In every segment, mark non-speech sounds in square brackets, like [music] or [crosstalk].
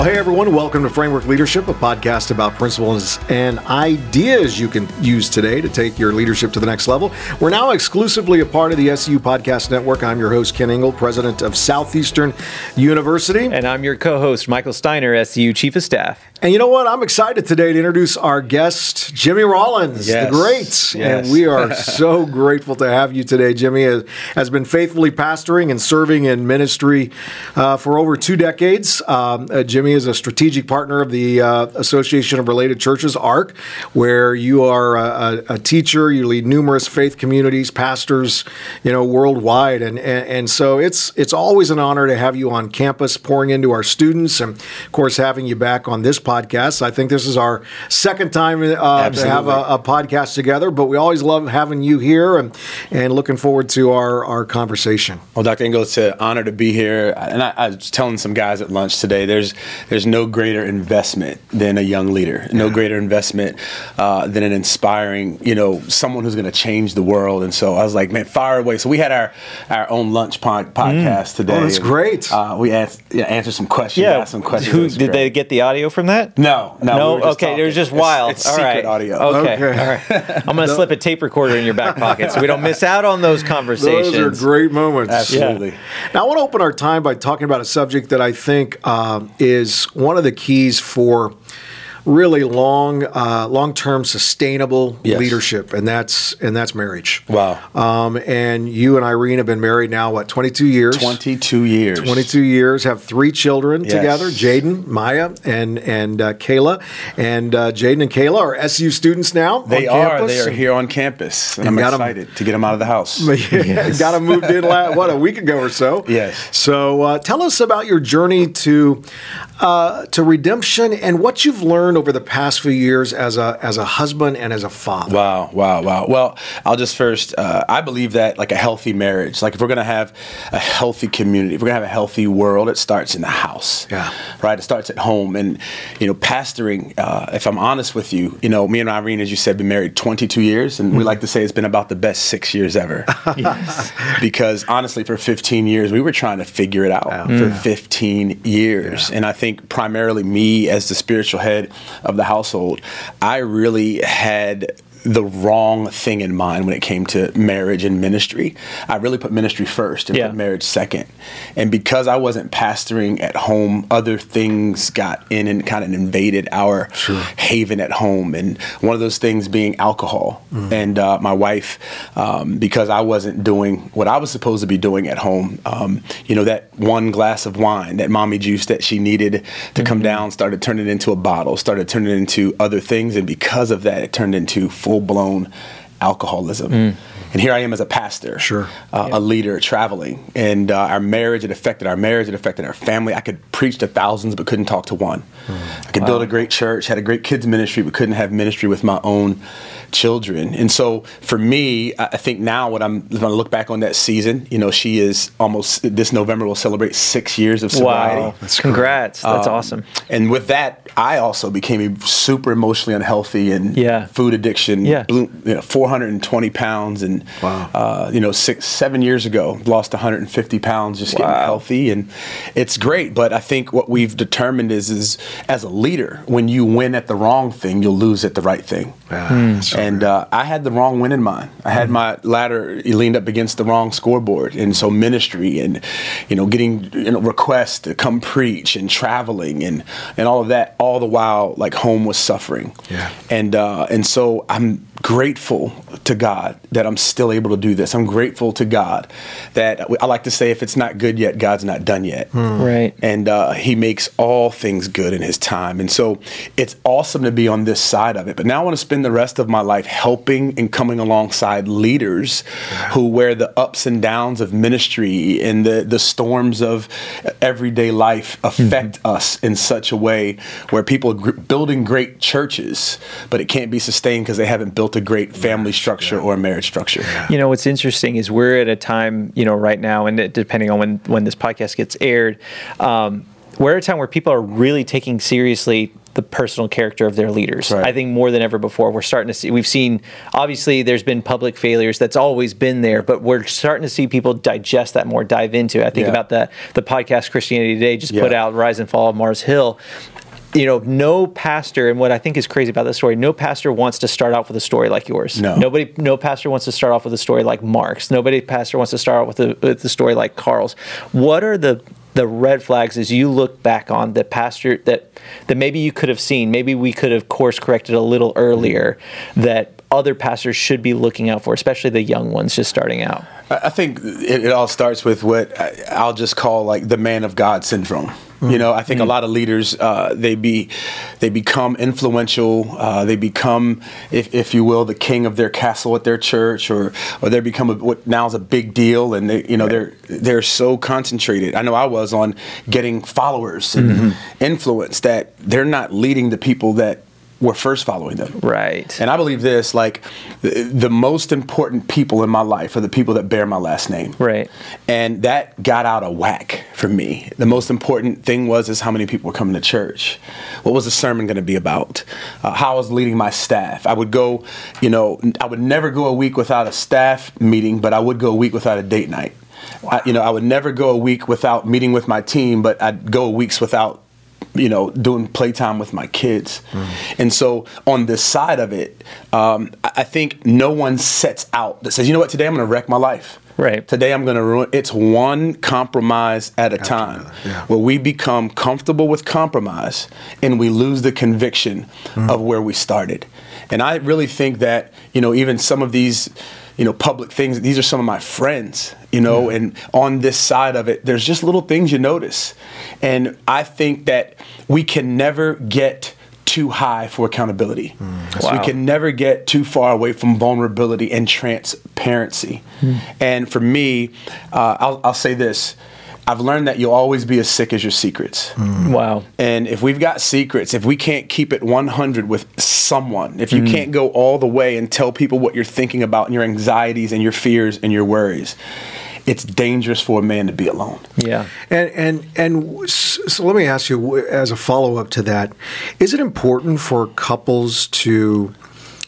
Well, hey everyone, welcome to Framework Leadership, a podcast about principles and ideas you can use today to take your leadership to the next level. We're now exclusively a part of the SU Podcast Network. I'm your host, Kent Ingle, president of Southeastern University. And I'm your co host, Michael Steiner, SU Chief of Staff. And you know what? I'm excited today to introduce our guest, Jimmy Rollins, yes. the great. Yes. And we are so [laughs] grateful to have you today. Jimmy has, has been faithfully pastoring and serving in ministry uh, for over two decades. Um, uh, Jimmy is a strategic partner of the uh, Association of Related Churches, ARC, where you are a, a, teacher. You lead numerous faith communities, pastors, you know, worldwide. And, and, and so it's, it's always an honor to have you on campus pouring into our students. And of course, having you back on this podcast. I think this is our second time uh, to have a, a, podcast together, but we always love having you here and, and looking forward to our, our conversation. Well, Dr. Ingle, it's an honor to be here. And I, I, was telling some guys at lunch today, there's there's no greater investment than a young leader, no yeah. greater investment uh, than an inspiring, you know, someone who's going to change the world. And so I was like, man, fire away. So we had our, our own lunch pod- podcast mm. today. Oh, that's and, great. Uh, we asked, yeah, answered some questions, yeah. some questions. Who, did great. they get the audio from that? No, no. No. We okay, there's just wild. It's, it's all right. audio. Okay. okay. All right. I'm gonna [laughs] slip a tape recorder in your back pocket so we don't miss out on those conversations. Those are great moments. Absolutely. Yeah. Now I want to open our time by talking about a subject that I think um, is one of the keys for really long, uh, long-term sustainable yes. leadership, and that's and that's marriage. Wow. Um, and you and Irene have been married now what 22 years. 22 years. 22 years. Have three children yes. together: Jaden, Maya, and and uh, Kayla. And uh, Jaden and Kayla are SU students now. They are. They are here on campus, and, and I'm excited them, to get them out of the house. [laughs] yes. got them moved in last, what a week ago or so. Yes. So uh, tell us about your journey to uh, to redemption and what you've learned over the past few years as a as a husband and as a father? Wow, wow, wow. Well, I'll just first. Uh, I believe that like a healthy marriage, like if we're gonna have a healthy community, if we're gonna have a healthy world, it starts in the house. Yeah. Right. It starts at home, and you know, pastoring. Uh, if I'm honest with you, you know, me and Irene, as you said, been married 22 years, and mm-hmm. we like to say it's been about the best six years ever. [laughs] yes. Because honestly, for 15 years, we were trying to figure it out wow. for mm. 15 years, yeah. and I think primarily me as the spiritual head of the household, I really had the wrong thing in mind when it came to marriage and ministry. I really put ministry first and yeah. put marriage second. And because I wasn't pastoring at home, other things got in and kind of invaded our sure. haven at home. And one of those things being alcohol. Mm. And uh, my wife, um, because I wasn't doing what I was supposed to be doing at home, um, you know, that one glass of wine, that mommy juice that she needed to mm-hmm. come down, started turning into a bottle, started turning into other things. And because of that, it turned into full blown alcoholism. Mm. And here I am as a pastor, sure, uh, yeah. a leader, traveling, and uh, our marriage. It affected our marriage. It affected our family. I could preach to thousands, but couldn't talk to one. Mm. I could wow. build a great church, had a great kids ministry, but couldn't have ministry with my own children. And so for me, I think now what I'm going to look back on that season, you know, she is almost this November will celebrate six years of sobriety. Wow. That's Congrats. That's um, awesome. And with that, I also became super emotionally unhealthy and yeah. food addiction. Yeah. Blew, you know, 420 pounds. And, wow. uh, you know, six, seven years ago, lost 150 pounds just wow. getting healthy. And it's great. But I think what we've determined is, is as a leader, when you win at the wrong thing, you'll lose at the right thing. Yeah, mm and uh, I had the wrong win in mind. I had mm-hmm. my ladder leaned up against the wrong scoreboard, and so ministry and you know getting you know, requests to come preach and traveling and and all of that, all the while like home was suffering. Yeah. And uh, and so I'm grateful to God that I'm still able to do this. I'm grateful to God that I like to say, if it's not good yet, God's not done yet. Hmm. Right. And uh, He makes all things good in His time. And so it's awesome to be on this side of it. But now I want to spend the rest of my life helping and coming alongside leaders yeah. who, where the ups and downs of ministry and the, the storms of everyday life affect mm-hmm. us in such a way where people are building great churches, but it can't be sustained because they haven't built built a great family structure yeah. or a marriage structure. You know, what's interesting is we're at a time, you know, right now, and depending on when when this podcast gets aired. Um, we're at a time where people are really taking seriously the personal character of their leaders. Right. I think more than ever before, we're starting to see. We've seen obviously there's been public failures. That's always been there, but we're starting to see people digest that more, dive into. it. I think yeah. about the the podcast Christianity Today just yeah. put out Rise and Fall of Mars Hill, you know, no pastor, and what I think is crazy about this story, no pastor wants to start off with a story like yours. No. Nobody, no pastor wants to start off with a story like Mark's. Nobody pastor wants to start off with a, with a story like Carl's. What are the the red flags as you look back on the pastor that that maybe you could have seen, maybe we could have course corrected a little earlier that other pastors should be looking out for, especially the young ones just starting out? I think it, it all starts with what I'll just call like the man of God syndrome. You know, I think mm-hmm. a lot of leaders uh, they be they become influential. Uh, they become, if, if you will, the king of their castle at their church, or or they become a, what now is a big deal, and they you know they're they're so concentrated. I know I was on getting followers and mm-hmm. influence that they're not leading the people that were first following them. Right. And I believe this like the, the, most important people in my life are the people that bear my last name. Right. And that got out of whack for me. The most important thing was is how many people were coming to church. What was the sermon going to be about? Uh, how I was leading my staff. I would go, you know, I would never go a week without a staff meeting, but I would go a week without a date night. Wow. I, you know, I would never go a week without meeting with my team, but I'd go weeks without you know, doing playtime with my kids. Mm. And so on this side of it, um, I think no one sets out that says, you know what, today I'm going to wreck my life. Right. Today I'm going to ruin. It's one compromise at a After time, yeah. where we become comfortable with compromise and we lose the conviction mm. of where we started. And I really think that you know even some of these you know public things. These are some of my friends, you know, and on this side of it, there's just little things you notice, and I think that we can never get too high for accountability. Mm, wow. We can never get too far away from vulnerability and transparency. Mm. And for me, uh, I'll, I'll say this I've learned that you'll always be as sick as your secrets. Mm. Wow. And if we've got secrets, if we can't keep it 100 with someone, if you mm. can't go all the way and tell people what you're thinking about and your anxieties and your fears and your worries, it's dangerous for a man to be alone. Yeah. And and and so let me ask you as a follow-up to that, is it important for couples to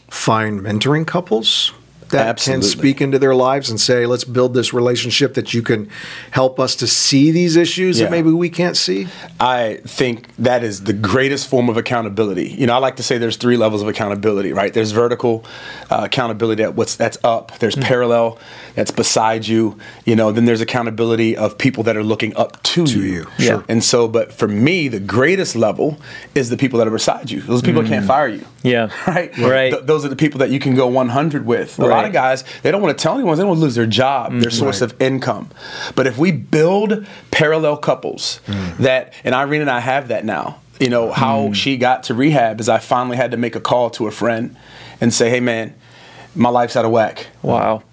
find mentoring couples? That Absolutely. can speak into their lives and say, let's build this relationship that you can help us to see these issues yeah. that maybe we can't see? I think that is the greatest form of accountability. You know, I like to say there's three levels of accountability, right? There's vertical uh, accountability that what's that's up. There's mm-hmm. parallel that's beside you. You know, then there's accountability of people that are looking up to, to you. you. Sure. And so, but for me, the greatest level is the people that are beside you. Those people mm-hmm. can't fire you. Yeah. [laughs] Right. Right. Th- those are the people that you can go 100 with. A right. lot of guys, they don't want to tell anyone. They don't want to lose their job, mm-hmm. their source right. of income. But if we build parallel couples mm. that, and Irene and I have that now. You know how mm. she got to rehab is I finally had to make a call to a friend and say, "Hey, man, my life's out of whack. Wow,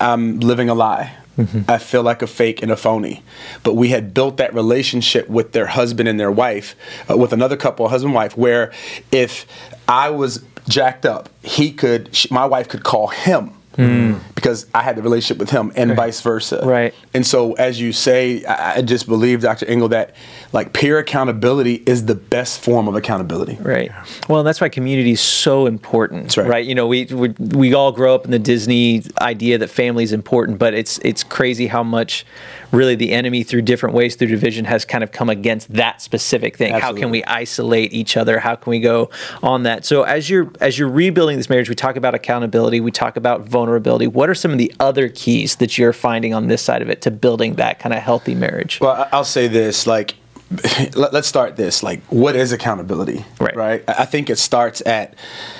I'm living a lie." Mm-hmm. I feel like a fake and a phony. But we had built that relationship with their husband and their wife, uh, with another couple, husband wife, where if I was jacked up, he could, she, my wife could call him mm. because I had the relationship with him, and right. vice versa. Right. And so, as you say, I, I, just believe, Dr. Ingle, that like peer accountability is the best form of accountability. Right. Well, that's why community is so important. That's right. Right. You know, we, we we all grow up in the Disney idea that family is important, but it's it's crazy how much really the enemy through different ways through division has kind of come against that specific thing. Absolutely. How can we isolate each other? How can we go on that? So as you're as you're rebuilding this marriage, we talk about accountability, we talk about vulnerability. What are some of the other keys that you're finding on this side of it to building that kind of healthy marriage? Well, I'll say this like [laughs] let's start this like what is accountability right right i think it starts at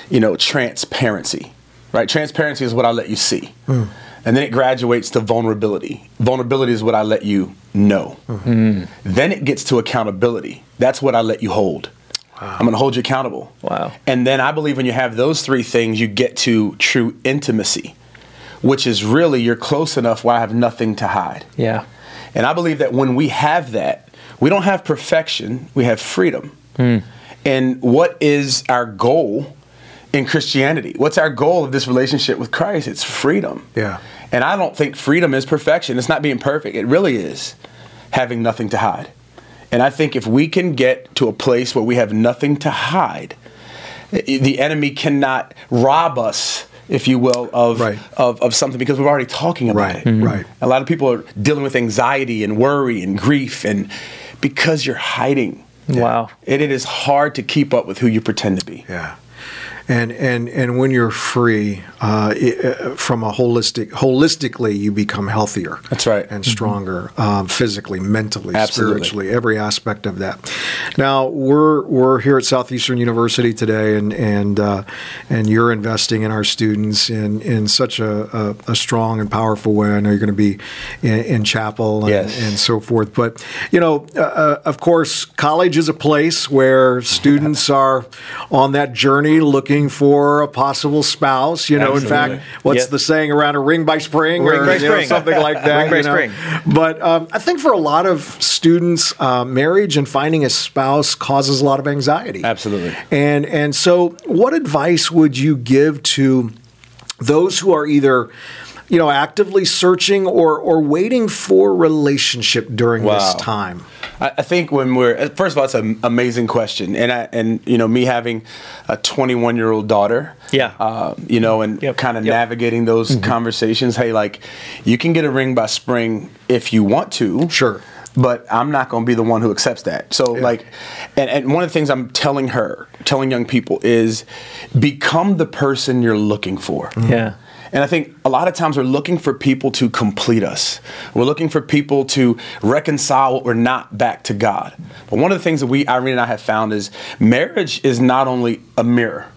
you know transparency right transparency is what i let you see mm. And then it graduates to vulnerability. Vulnerability is what I let you know. Mm-hmm. Then it gets to accountability. That's what I let you hold. Wow. I'm going to hold you accountable. Wow. And then I believe when you have those three things, you get to true intimacy, which is really you're close enough where I have nothing to hide. Yeah. And I believe that when we have that, we don't have perfection, we have freedom. Mm. And what is our goal in Christianity? What's our goal of this relationship with Christ? It's freedom. Yeah. And I don't think freedom is perfection. It's not being perfect. It really is having nothing to hide. And I think if we can get to a place where we have nothing to hide, the enemy cannot rob us if you will, of, right. of, of something because we're already talking about right. it. Mm-hmm. Right. A lot of people are dealing with anxiety and worry and grief, and because you're hiding. Wow. And it is hard to keep up with who you pretend to be. Yeah and and and when you're free uh, it, uh, from a holistic holistically you become healthier that's right and stronger mm-hmm. um, physically mentally Absolutely. spiritually every aspect of that now we're we're here at southeastern university today and and uh, and you're investing in our students in in such a, a, a strong and powerful way i know you're going to be in, in chapel and, yes. and, so forth but you know uh, uh, of course college is a place where students are on that journey looking looking for a possible spouse. You know, Absolutely. in fact, what's yep. the saying around a ring by spring ring or by spring. Know, something like [laughs] that? ring by spring. But um, I think for a lot of students, uh, marriage and finding a spouse causes a lot of anxiety. Absolutely. And and so, what advice would you give to those who are either you know, actively searching or or waiting for relationship during wow. this time? I think when we're first of all, it's an amazing question, and I, and you know me having a 21 year old daughter, yeah, uh, you know, and yep. kind of yep. navigating those mm-hmm. conversations. Hey, like you can get a ring by spring if you want to, sure, but I'm not going to be the one who accepts that. So yeah. like, and, and one of the things I'm telling her, telling young people is, become the person you're looking for. Mm-hmm. Yeah. And I think a lot of times we're looking for people to complete us. We're looking for people to reconcile what we're not back to God. But one of the things that we, Irene and I have found is marriage is not only a mirror,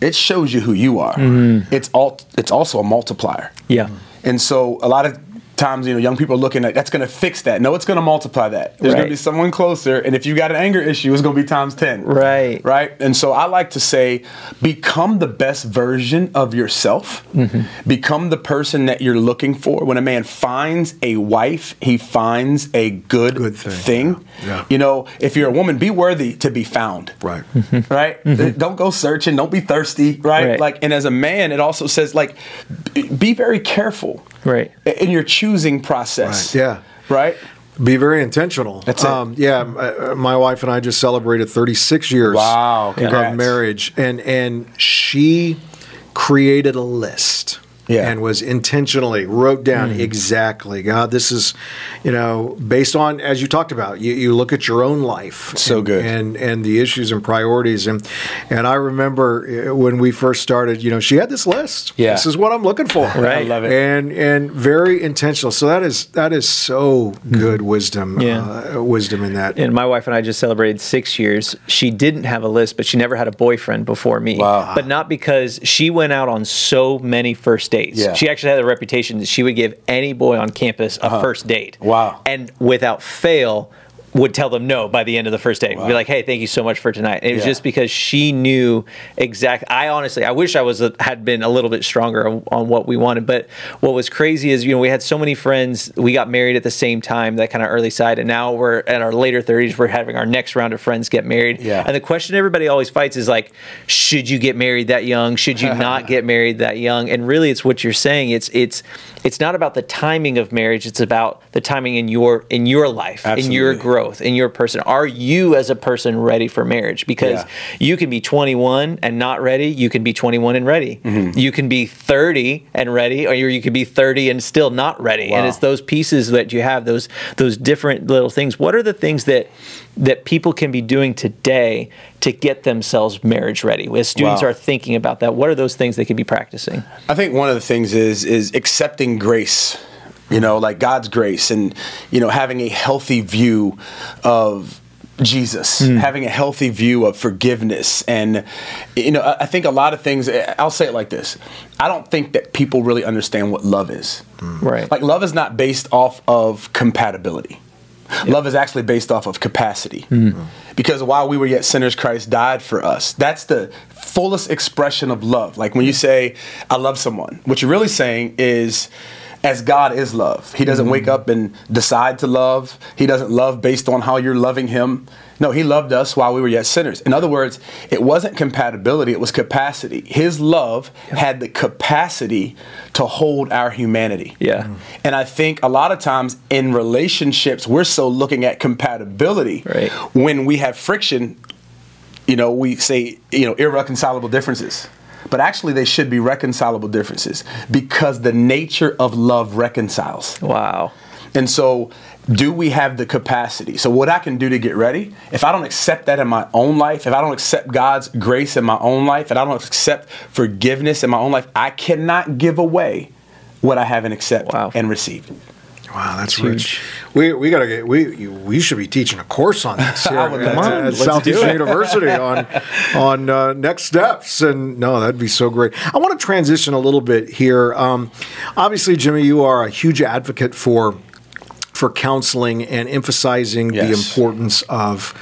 it shows you who you are. Mm-hmm. It's all, it's also a multiplier. Yeah. And so a lot of times, you know, young people are looking at that's going to fix that. No, it's going to multiply that. There's right. going to be someone closer, and if you got an anger issue, it's going to be times ten. Right. Right. And so I like to say, become the best version of yourself. Mm-hmm. Become the person that you're looking for. When a man finds a wife, he finds a good, good thing. thing. Yeah. yeah. You know, if you're a woman, be worthy to be found. Right. Mm-hmm. Right. Mm-hmm. Don't go searching. Don't be thirsty. Right? right. Like, and as a man, it also says like, be very careful. Right. In your choosing process. Right. Yeah. Right? Be very intentional. That's it. Um, yeah, uh, my wife and I just celebrated 36 years wow, of marriage, and and she created a list yeah. and was intentionally wrote down mm. exactly god this is you know based on as you talked about you, you look at your own life so and, good. and and the issues and priorities. And and i remember uh, when we first started you know she had this list. Yeah. This is what i'm looking for. [laughs] Right. I love it. And and very intentional. So that is that is so good wisdom yeah. Uh, wisdom in that. And my wife and i just celebrated six years. She didn't have a list but she never had a boyfriend before me. Wow. but not because she went out on so many first dates dates. Yeah. She actually had a reputation that she would give any boy on campus a uh-huh. first date. Wow. And without fail, would tell them no by the end of the first date. Wow. Be like, "Hey, thank you so much for tonight." And it was just because she knew exact. I honestly, I wish I was a, had been a little bit stronger on, on, what we wanted. But what was crazy is, you know, we had so many friends. We got married at the same time, that kind of early side, and now we're at our later thirties. We're having our next round of friends get married. Yeah. And the question everybody always fights is like, should you get married that young? Should you not [laughs] get married that young? And really, it's what you're saying. It's it's it's not about the timing of marriage. It's about the timing in your in your life, Absolutely. in your growth, in your person. Are you as a person ready for marriage? Because yeah. you can be 21 and not ready. You can be 21 and ready. Mm-hmm. You can be 30 and ready, or you can be 30 and still not ready. Wow. And it's those pieces that you have those those different little things. What are the things that that people can be doing today to get themselves marriage ready as students wow. are thinking about that what are those things they could be practicing i think one of the things is is accepting grace you know like god's grace and you know having a healthy view of Jesus, mm. having a healthy view of forgiveness. And, you know, I think a lot of things, I'll say it like this I don't think that people really understand what love is. Mm. Right. Like, love is not based off of compatibility. Love is actually based off of capacity. Mm. Because while we were yet sinners, Christ died for us. That's the fullest expression of love. Like when you say, I love someone, what you're really saying is, as God is love. He doesn't mm wake up and decide to love. He doesn't love based on how you're loving him. No, he loved us while we were yet sinners. In other words, it wasn't compatibility, it was capacity. His love had the capacity to hold our humanity. Yeah. Mm. And I think a lot of times in relationships, we're so looking at compatibility. Right. When we have friction, you know, we say, you know, irreconcilable differences. But actually, they should be reconcilable differences because the nature of love reconciles. Wow. And so do we have the capacity? So, what I can do to get ready, if I don't accept that in my own life, if I don't accept God's grace in my own life, and I don't accept forgiveness in my own life, I cannot give away what I haven't accepted wow. and received. Wow, that's, that's rich. We we gotta get we we should be teaching a course on this [laughs] here at, at Southeastern University on [laughs] on uh, next steps, and no, that'd be so great. I want to transition a little bit here. Um, obviously, Jimmy, you are a huge advocate for for counseling and emphasizing yes. the importance of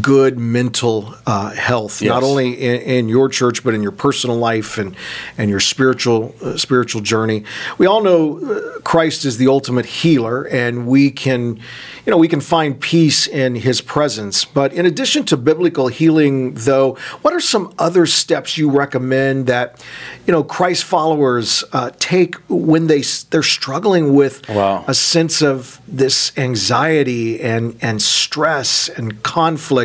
good mental uh, health, yes. not only in, in, your church but in your personal life and and your spiritual uh, spiritual journey. We all know uh, Christ is the ultimate healer, and we can you know, we can find peace in his presence. But in addition to biblical healing, though, what are some other steps you recommend that, you know, Christ followers uh, take when they they're struggling with wow. a sense of this anxiety and and stress and conflict,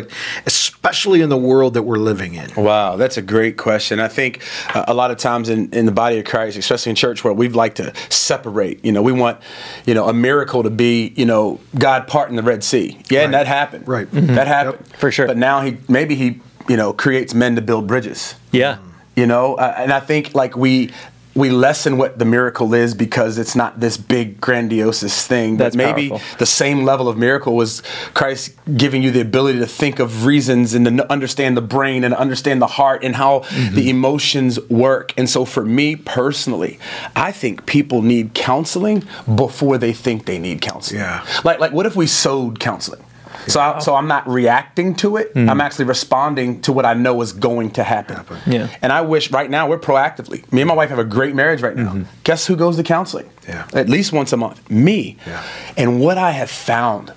especially in the world that we're living in? Wow, that's a great question. I think uh, a lot of times in, in the body of Christ, especially in church, where we'd like to separate. You know, we want, you know, a miracle to be, you know, God parting the Red Sea. Yeah, right. and that happened. Right. Mm-hmm. That happened. Yep. For sure. But now he maybe he, you know, creates men to build bridges. Yeah. You know, uh, and I think like we we lessen what the miracle is because it's not this big grandiose thing. That's but maybe powerful. the same level of miracle was Christ giving you the ability to think of reasons and to understand the brain and understand the heart and how mm-hmm. the emotions work. And so for me personally, I think people need counseling before they think they need counseling. Yeah. Like like what if we sowed counseling? So, I, so I'm not reacting to it. Mm. I'm actually responding to what I know is going to happen. happen. Yeah. And I wish right now we're proactively. Me and my wife have a great marriage right now. Mm-hmm. Guess who goes to counseling? Yeah. At least once a month. Me. Yeah. And what I have found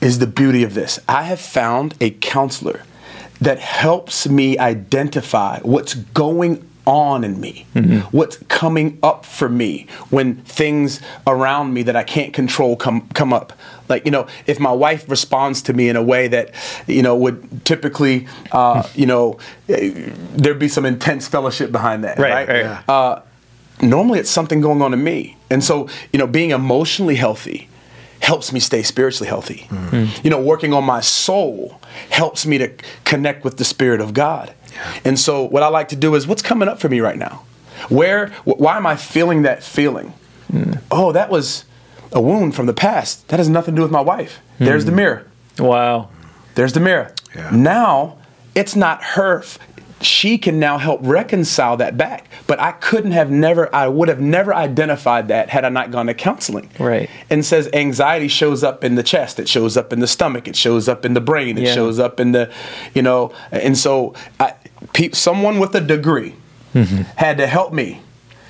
is the beauty of this. I have found a counselor that helps me identify what's going on in me, mm-hmm. what's coming up for me when things around me that I can't control come come up. Like you know, if my wife responds to me in a way that you know would typically, uh, you know, there'd be some intense fellowship behind that, right? right? right. Uh, normally, it's something going on in me, and so you know, being emotionally healthy helps me stay spiritually healthy. Mm-hmm. You know, working on my soul helps me to connect with the Spirit of God. And so what I like to do is what's coming up for me right now? Where why am I feeling that feeling? Mm. Oh, that was a wound from the past. That has nothing to do with my wife. Mm. There's the hmm. mirror. Wow. There's the mirror. Yeah. Now, it's not her she can now help reconcile that back. But I couldn't have never, I would have never identified that had I not gone to counseling. Right. And says anxiety shows up in the chest, it shows up in the stomach, it shows up in the brain, it yeah. shows up in the, you know, and so I, pe- someone with a degree mm-hmm. had to help me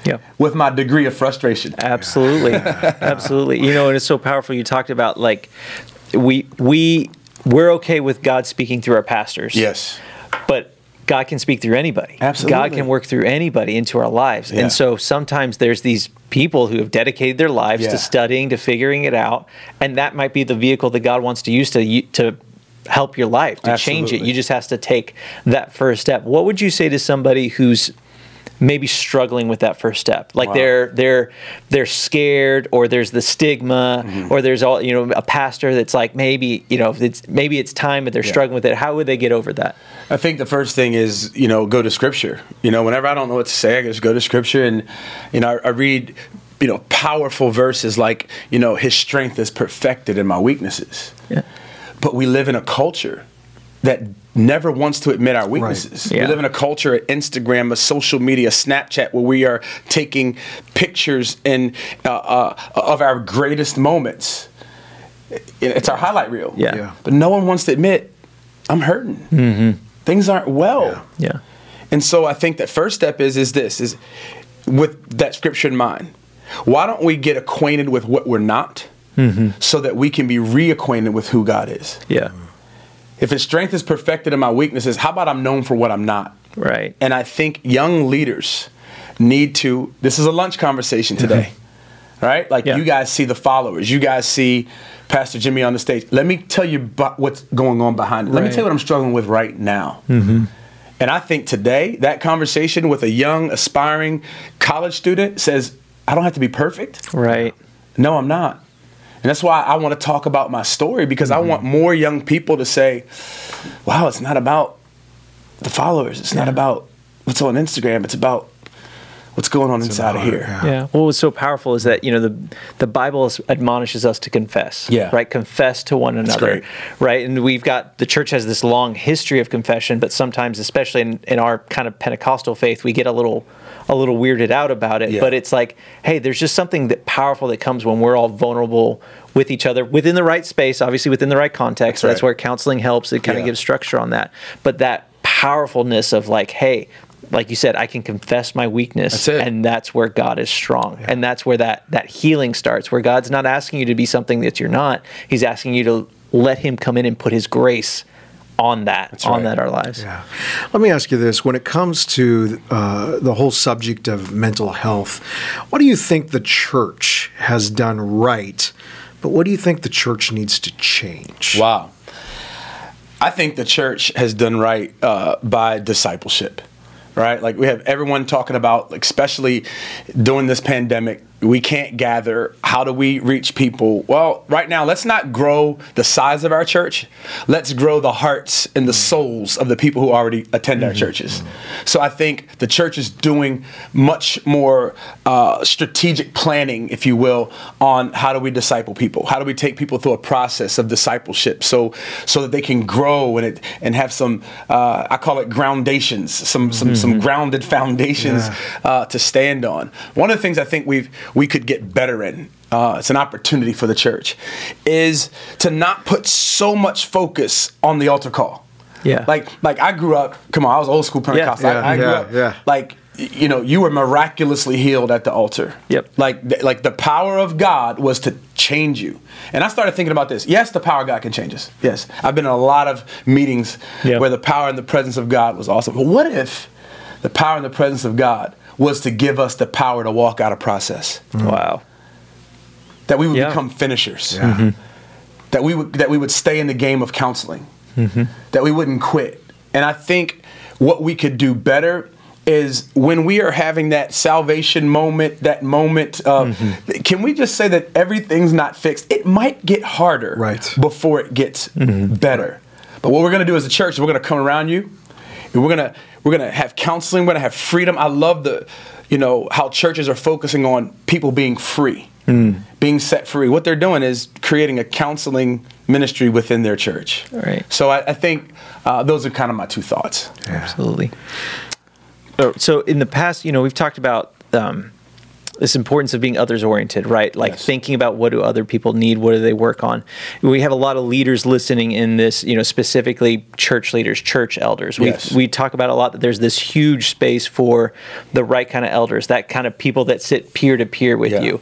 Yep. with my degree of frustration. Absolutely. [laughs] Absolutely. You know, and it's so powerful. You talked about like we we we're okay with God speaking through our pastors. Yes. But God can speak through anybody. Absolutely. God can work through anybody into our lives. Yeah. And so sometimes there's these people who have dedicated their lives yeah. to studying, to figuring it out, and that might be the vehicle that God wants to use to to help your life, to Absolutely. change it. You just has to take that first step. What would you say to somebody who's maybe struggling with that first step like wow. they're they're they're scared or there's the stigma mm-hmm. or there's all you know a pastor that's like maybe you know it's maybe it's time but they're yeah. struggling with it how would they get over that i think the first thing is you know go to scripture you know whenever i don't know what to say i just go to scripture and you know i, I read you know powerful verses like you know his strength is perfected in my weaknesses yeah. but we live in a culture that never wants to admit our weaknesses. Right. Yeah. We live in a culture of Instagram, a social media, Snapchat, where we are taking pictures and uh, uh, of our greatest moments. It's our highlight reel. Yeah. yeah. But no one wants to admit, I'm hurting. Mm-hmm. Things aren't well. Yeah. yeah. And so I think that first step is is this is with that scripture in mind. Why don't we get acquainted with what we're not, mm-hmm. so that we can be reacquainted with who God is? Yeah If his strength is perfected in my weaknesses, how about I'm known for what I'm not? Right. And I think young leaders need to, this is a lunch conversation today, right? Like yeah. you guys see the followers, you guys see Pastor Jimmy on the stage. Let me tell you what's going on behind it. Let right. me tell you what I'm struggling with right now. Mm-hmm. And I think today, that conversation with a young, aspiring college student says, I don't have to be perfect. Right. No, I'm not. And that's why I want to talk about my story because mm-hmm. I want more young people to say, wow, it's not about the followers. It's yeah. not about what's on Instagram. It's about what's going on it's inside of here. Yeah. yeah. What was so powerful is that you know the the Bible admonishes us to confess. Yeah. Right. Confess to one another. Right. And we've got the church has this long history of confession, but sometimes, especially in, in our kind of Pentecostal faith, we get a little a little weirded out about it. Yeah. But it's like, hey, there's just something that powerful that comes when we're all vulnerable with each other within the right space, obviously within the right context. That's, that's where counseling helps. It kind yeah. of gives structure on that. But that powerfulness of like, hey, like you said, I can confess my weakness, that's and that's where God is strong, yeah. and that's where that that healing starts. Where God's not asking you to be something that you're not; He's asking you to let Him come in and put His grace on that That's on right. that our lives. Yeah. Let me ask you this: when it comes to uh, the whole subject of mental health, what do you think the church has done right? But what do you think the church needs to change? Wow. I think the church has done right uh, by discipleship right? Like we have everyone talking about, especially during this pandemic, we can't gather. How do we reach people? Well, right now, let's not grow the size of our church. Let's grow the hearts and the souls of the people who already attend our mm-hmm. churches. So I think the church is doing much more uh, strategic planning, if you will, on how do we disciple people? How do we take people through a process of discipleship so so that they can grow and it and have some uh, I call it groundations, some some mm-hmm. some grounded foundations yeah. uh, to stand on. One of the things I think we've we could get better in. Uh, it's an opportunity for the church, is to not put so much focus on the altar call. Yeah. Like, like I grew up. Come on, I was old school Pentecostal. Yeah, yeah, I, I grew yeah, up yeah. like you know you were miraculously healed at the altar. Yep. Like, like the power of God was to change you. And I started thinking about this. Yes, the power of God can change us. Yes, I've been in a lot of meetings yep. where the power and the presence of God was awesome. But what if the power and the presence of God was to give us the power to walk out a process. Mm-hmm. Wow. That we would yeah. become finishers. Yeah. Mm-hmm. That we would that we would stay in the game of counseling. Mm-hmm. That we wouldn't quit. And I think what we could do better is when we are having that salvation moment, that moment of, mm-hmm. can we just say that everything's not fixed? It might get harder right. before it gets mm-hmm. better. But what we're going to do as a church is we're going to come around you and we're going to we're going to have counseling. We're going to have freedom. I love the, you know, how churches are focusing on people being free, mm. being set free. What they're doing is creating a counseling ministry within their church. Right. So I, I think uh, those are kind of my two thoughts. Yeah. Absolutely. So in the past, you know, we've talked about um, this importance of being others oriented, right? Like yes. thinking about what do other people need, what do they work on. We have a lot of leaders listening in this, you know, specifically church leaders, church elders. We yes. we talk about a lot that there's this huge space for the right kind of elders, that kind of people that sit peer to peer with yeah. you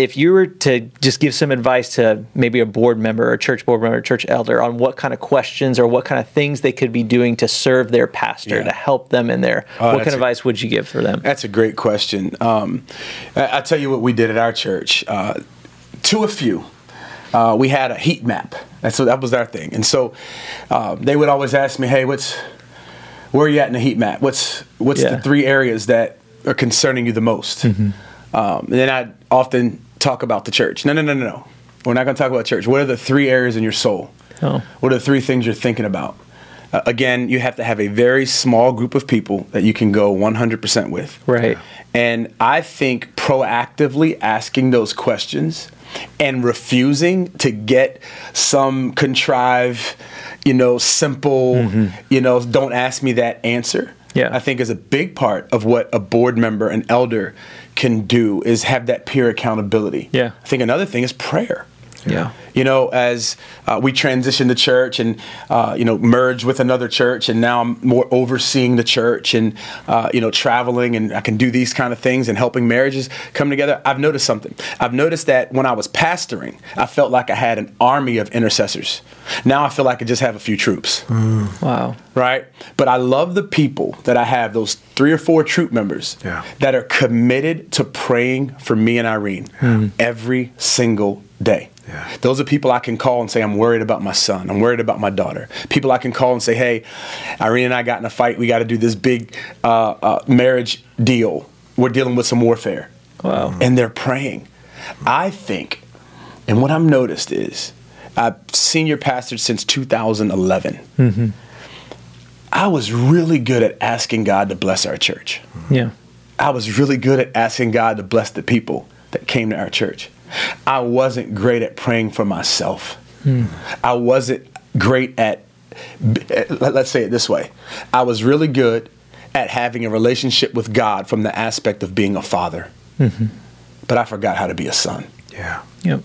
if you were to just give some advice to maybe a board member or a church board member, or church elder on what kind of questions or what kind of things they could be doing to serve their pastor yeah. to help them in there, oh, what kind of advice would you give for them? That's a great question. Um, I, will tell you what we did at our church. Uh, to a few, uh, we had a heat map. And so that was our thing. And so uh, they would always ask me, "Hey, what's where are you at in the heat map? What's what's yeah. the three areas that are concerning you the most?" Mm-hmm. Um, and then I'd often talk about the church. No, no, no, no, no. We're not going to talk about church. What are the three areas in your soul? Oh. What are the three things you're thinking about? Uh, again, you have to have a very small group of people that you can go 100% with. Right. And I think proactively asking those questions and refusing to get some contrived, you know, simple, mm-hmm. you know, don't ask me that answer. Yeah. I think is a big part of what a board member, an elder can do is have that peer accountability. Yeah. I think another thing is prayer. Yeah. You know, as uh, we transition to church and, uh, you know, merge with another church, and now I'm more overseeing the church and, uh, you know, traveling and I can do these kind of things and helping marriages come together. I've noticed something. I've noticed that when I was pastoring, I felt like I had an army of intercessors. Now I feel like I just have a few troops. Mm. Wow. Right? But I love the people that I have, those three or four troop members yeah. that are committed to praying for me and Irene mm. every single day. Yeah. Those are people I can call and say, I'm worried about my son. I'm worried about my daughter. People I can call and say, hey, Irene and I got in a fight. We got to do this big uh, uh, marriage deal. We're dealing with some warfare. Wow. And they're praying. I think, and what I've noticed is, I've senior pastor since 2011. Mm-hmm. I was really good at asking God to bless our church. Yeah. I was really good at asking God to bless the people that came to our church. I wasn't great at praying for myself. Hmm. I wasn't great at, let's say it this way I was really good at having a relationship with God from the aspect of being a father. Mm-hmm. But I forgot how to be a son. Yeah. Yep.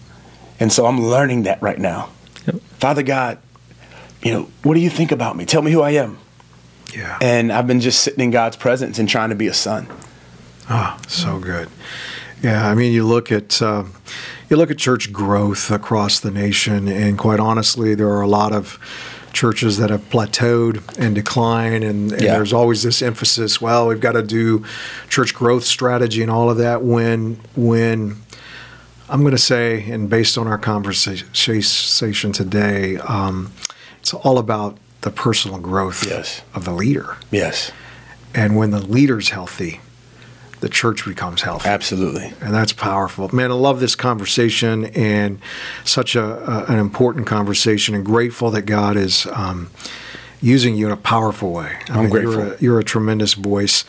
And so I'm learning that right now. Yep. Father God, you know, what do you think about me? Tell me who I am. Yeah. And I've been just sitting in God's presence and trying to be a son. Ah, oh, so good. Yeah, I mean, you look at uh, you look at church growth across the nation, and quite honestly, there are a lot of churches that have plateaued and declined, and, and yeah. there's always this emphasis. Well, we've got to do church growth strategy and all of that. When when I'm going to say, and based on our conversation today, um, it's all about the personal growth yes. of the leader. Yes. And when the leader's healthy, the church becomes healthy. Absolutely. And that's powerful. Man, I love this conversation and such a, a an important conversation and grateful that God is um, using you in a powerful way. I am mean, grateful. You're a, you're a, tremendous voice.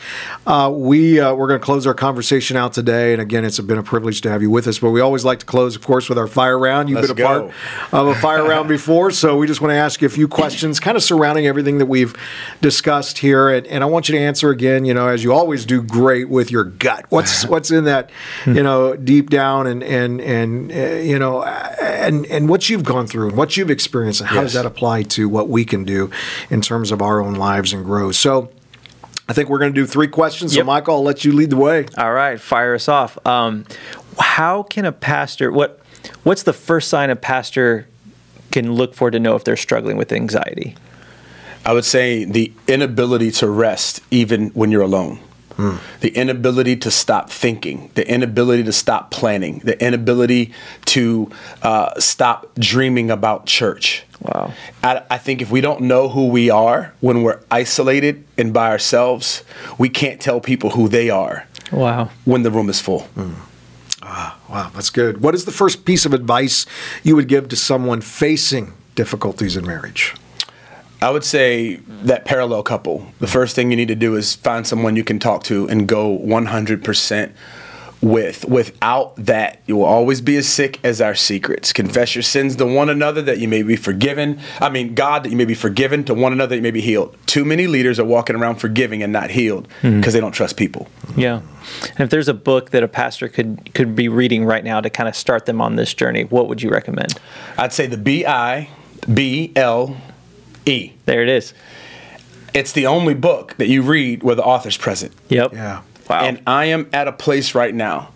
Uh, we uh, we're going to close our conversation out today, and again, it's been a privilege to have you with us. But we always like to close, of course, with our fire round. You've Let's been a go. part of a fire round [laughs] before, so we just want to ask you a few questions, kind of surrounding everything that we've discussed here, and, and I want you to answer again. You know, as you always do, great with your gut. What's what's in that, you know, deep down, and and and uh, you know, and and what you've gone through and what you've experienced, and how yes. does that apply to what we can do in terms of our own lives and grow. So I think we're going to do three questions. Yep. So, Michael, I'll let you lead the way. All right, fire us off. Um, how can a pastor what What's the first sign a pastor can look for to know if they're struggling with anxiety? I would say the inability to rest even when you're alone. Mm. The inability to stop thinking, the inability to stop planning, the inability to uh, stop dreaming about church. Wow. I, I, think if we don't know who we are when we're isolated and by ourselves, we can't tell people who they are. Wow. When the room is full. Mm. Ah, wow, that's good. What is the first piece of advice you would give to someone facing difficulties in marriage? I would say that parallel couple. The first thing you need to do is find someone you can talk to and go 100% with. Without that, you will always be as sick as our secrets. Confess your sins to one another that you may be forgiven. I mean, God, that you may be forgiven, to one another that you may be healed. Too many leaders are walking around forgiving and not healed because mm-hmm. they don't trust people. Yeah. And if there's a book that a pastor could could be reading right now to kind of start them on this journey, what would you recommend? I'd say the B I B L E. There it is. It's the only book that you read where the author's present. Yep. Yeah. Wow. And I am at a place right now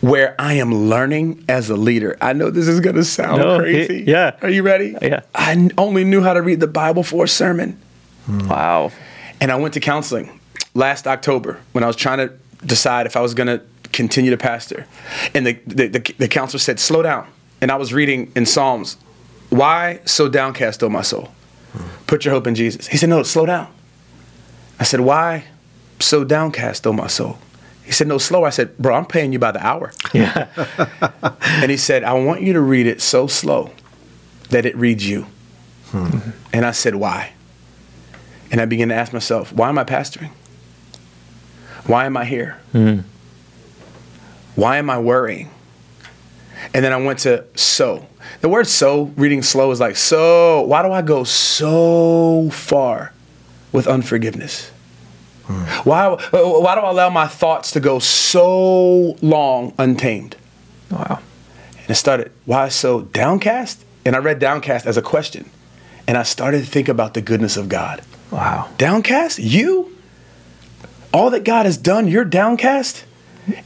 where I am learning as a leader. I know this is going to sound no, crazy. It, yeah. Are you ready? Yeah. I only knew how to read the Bible for a sermon. Hmm. Wow. And I went to counseling last October when I was trying to decide if I was going to continue to pastor. And the, the, the, the counselor said, slow down. And I was reading in Psalms, why so downcast, O my soul? Put your hope in Jesus. He said, no, slow down. I said, why so downcast, oh my soul? He said, No, slower. I said, Bro, I'm paying you by the hour. Yeah. [laughs] and he said, I want you to read it so slow that it reads you. Hmm. And I said, Why? And I began to ask myself, Why am I pastoring? Why am I here? Hmm. Why am I worrying? And then I went to so. The word so, reading slow, is like, so, why do I go so far with unforgiveness? Mm. Why, why do I allow my thoughts to go so long untamed? Wow. And and started, why so downcast? And I read downcast as a question. And I started to think about the goodness of God. Wow. Downcast? You? All that God has done, you're downcast?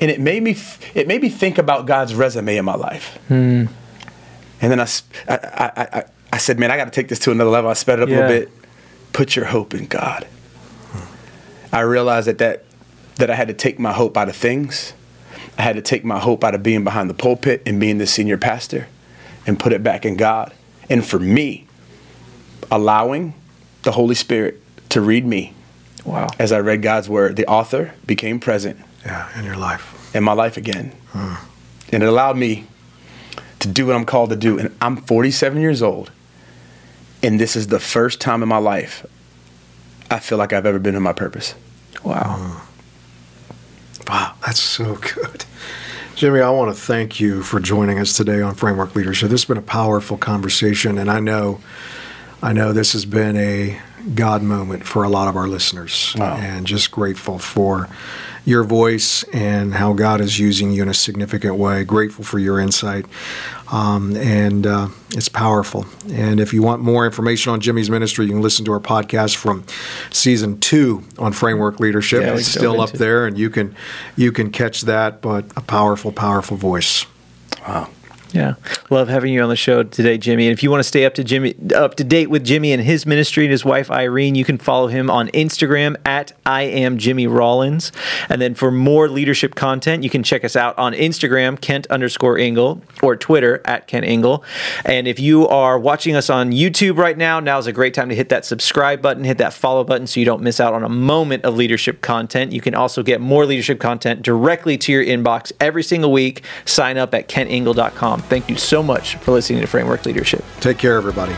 And it made me, it made me think about God's resume in my life. Hmm. And then I, I, I, I, said, man, I got to take this to another level. I sped it up yeah. a little bit. Put your hope in God. I realized that, that that I had to take my hope out of things. I had to take my hope out of being behind the pulpit and being the senior pastor and put it back in God. And for me, allowing the Holy Spirit to read me. Wow. As I read God's word, the author became present. Yeah, in your life. In my life again. Hmm. And it allowed me to do what I'm called to do. And I'm 47 years old. And this is the first time in my life I feel like I've ever been in my purpose. Wow. Hmm. Wow, that's so good. Jimmy, I want to thank you for joining us today on Framework Leadership. This has been a powerful conversation, and I know, I know this has been a God moment for a lot of our listeners, wow. and just grateful for your voice and how God is using you in a significant way. Grateful for your insight. Um, and uh, it's powerful. And if you want more information on Jimmy's ministry, you can listen to our podcast from season two on framework leadership. Yeah, it's still up there, and you can you can catch that. But a powerful, powerful voice. Wow. Yeah, love having you on the show today, Jimmy. And if you want to stay up to Jimmy, up to date with Jimmy and his ministry and his wife Irene, you can follow him on Instagram at I am Jimmy Rollins. And then for more leadership content, you can check us out on Instagram Kent underscore Ingle or Twitter at Kent Ingle. And if you are watching us on YouTube right now, now is a great time to hit that subscribe button, hit that follow button, so you don't miss out on a moment of leadership content. You can also get more leadership content directly to your inbox every single week. Sign up at kentingle.com. Thank you so much for listening to Framework Leadership. Take care, everybody.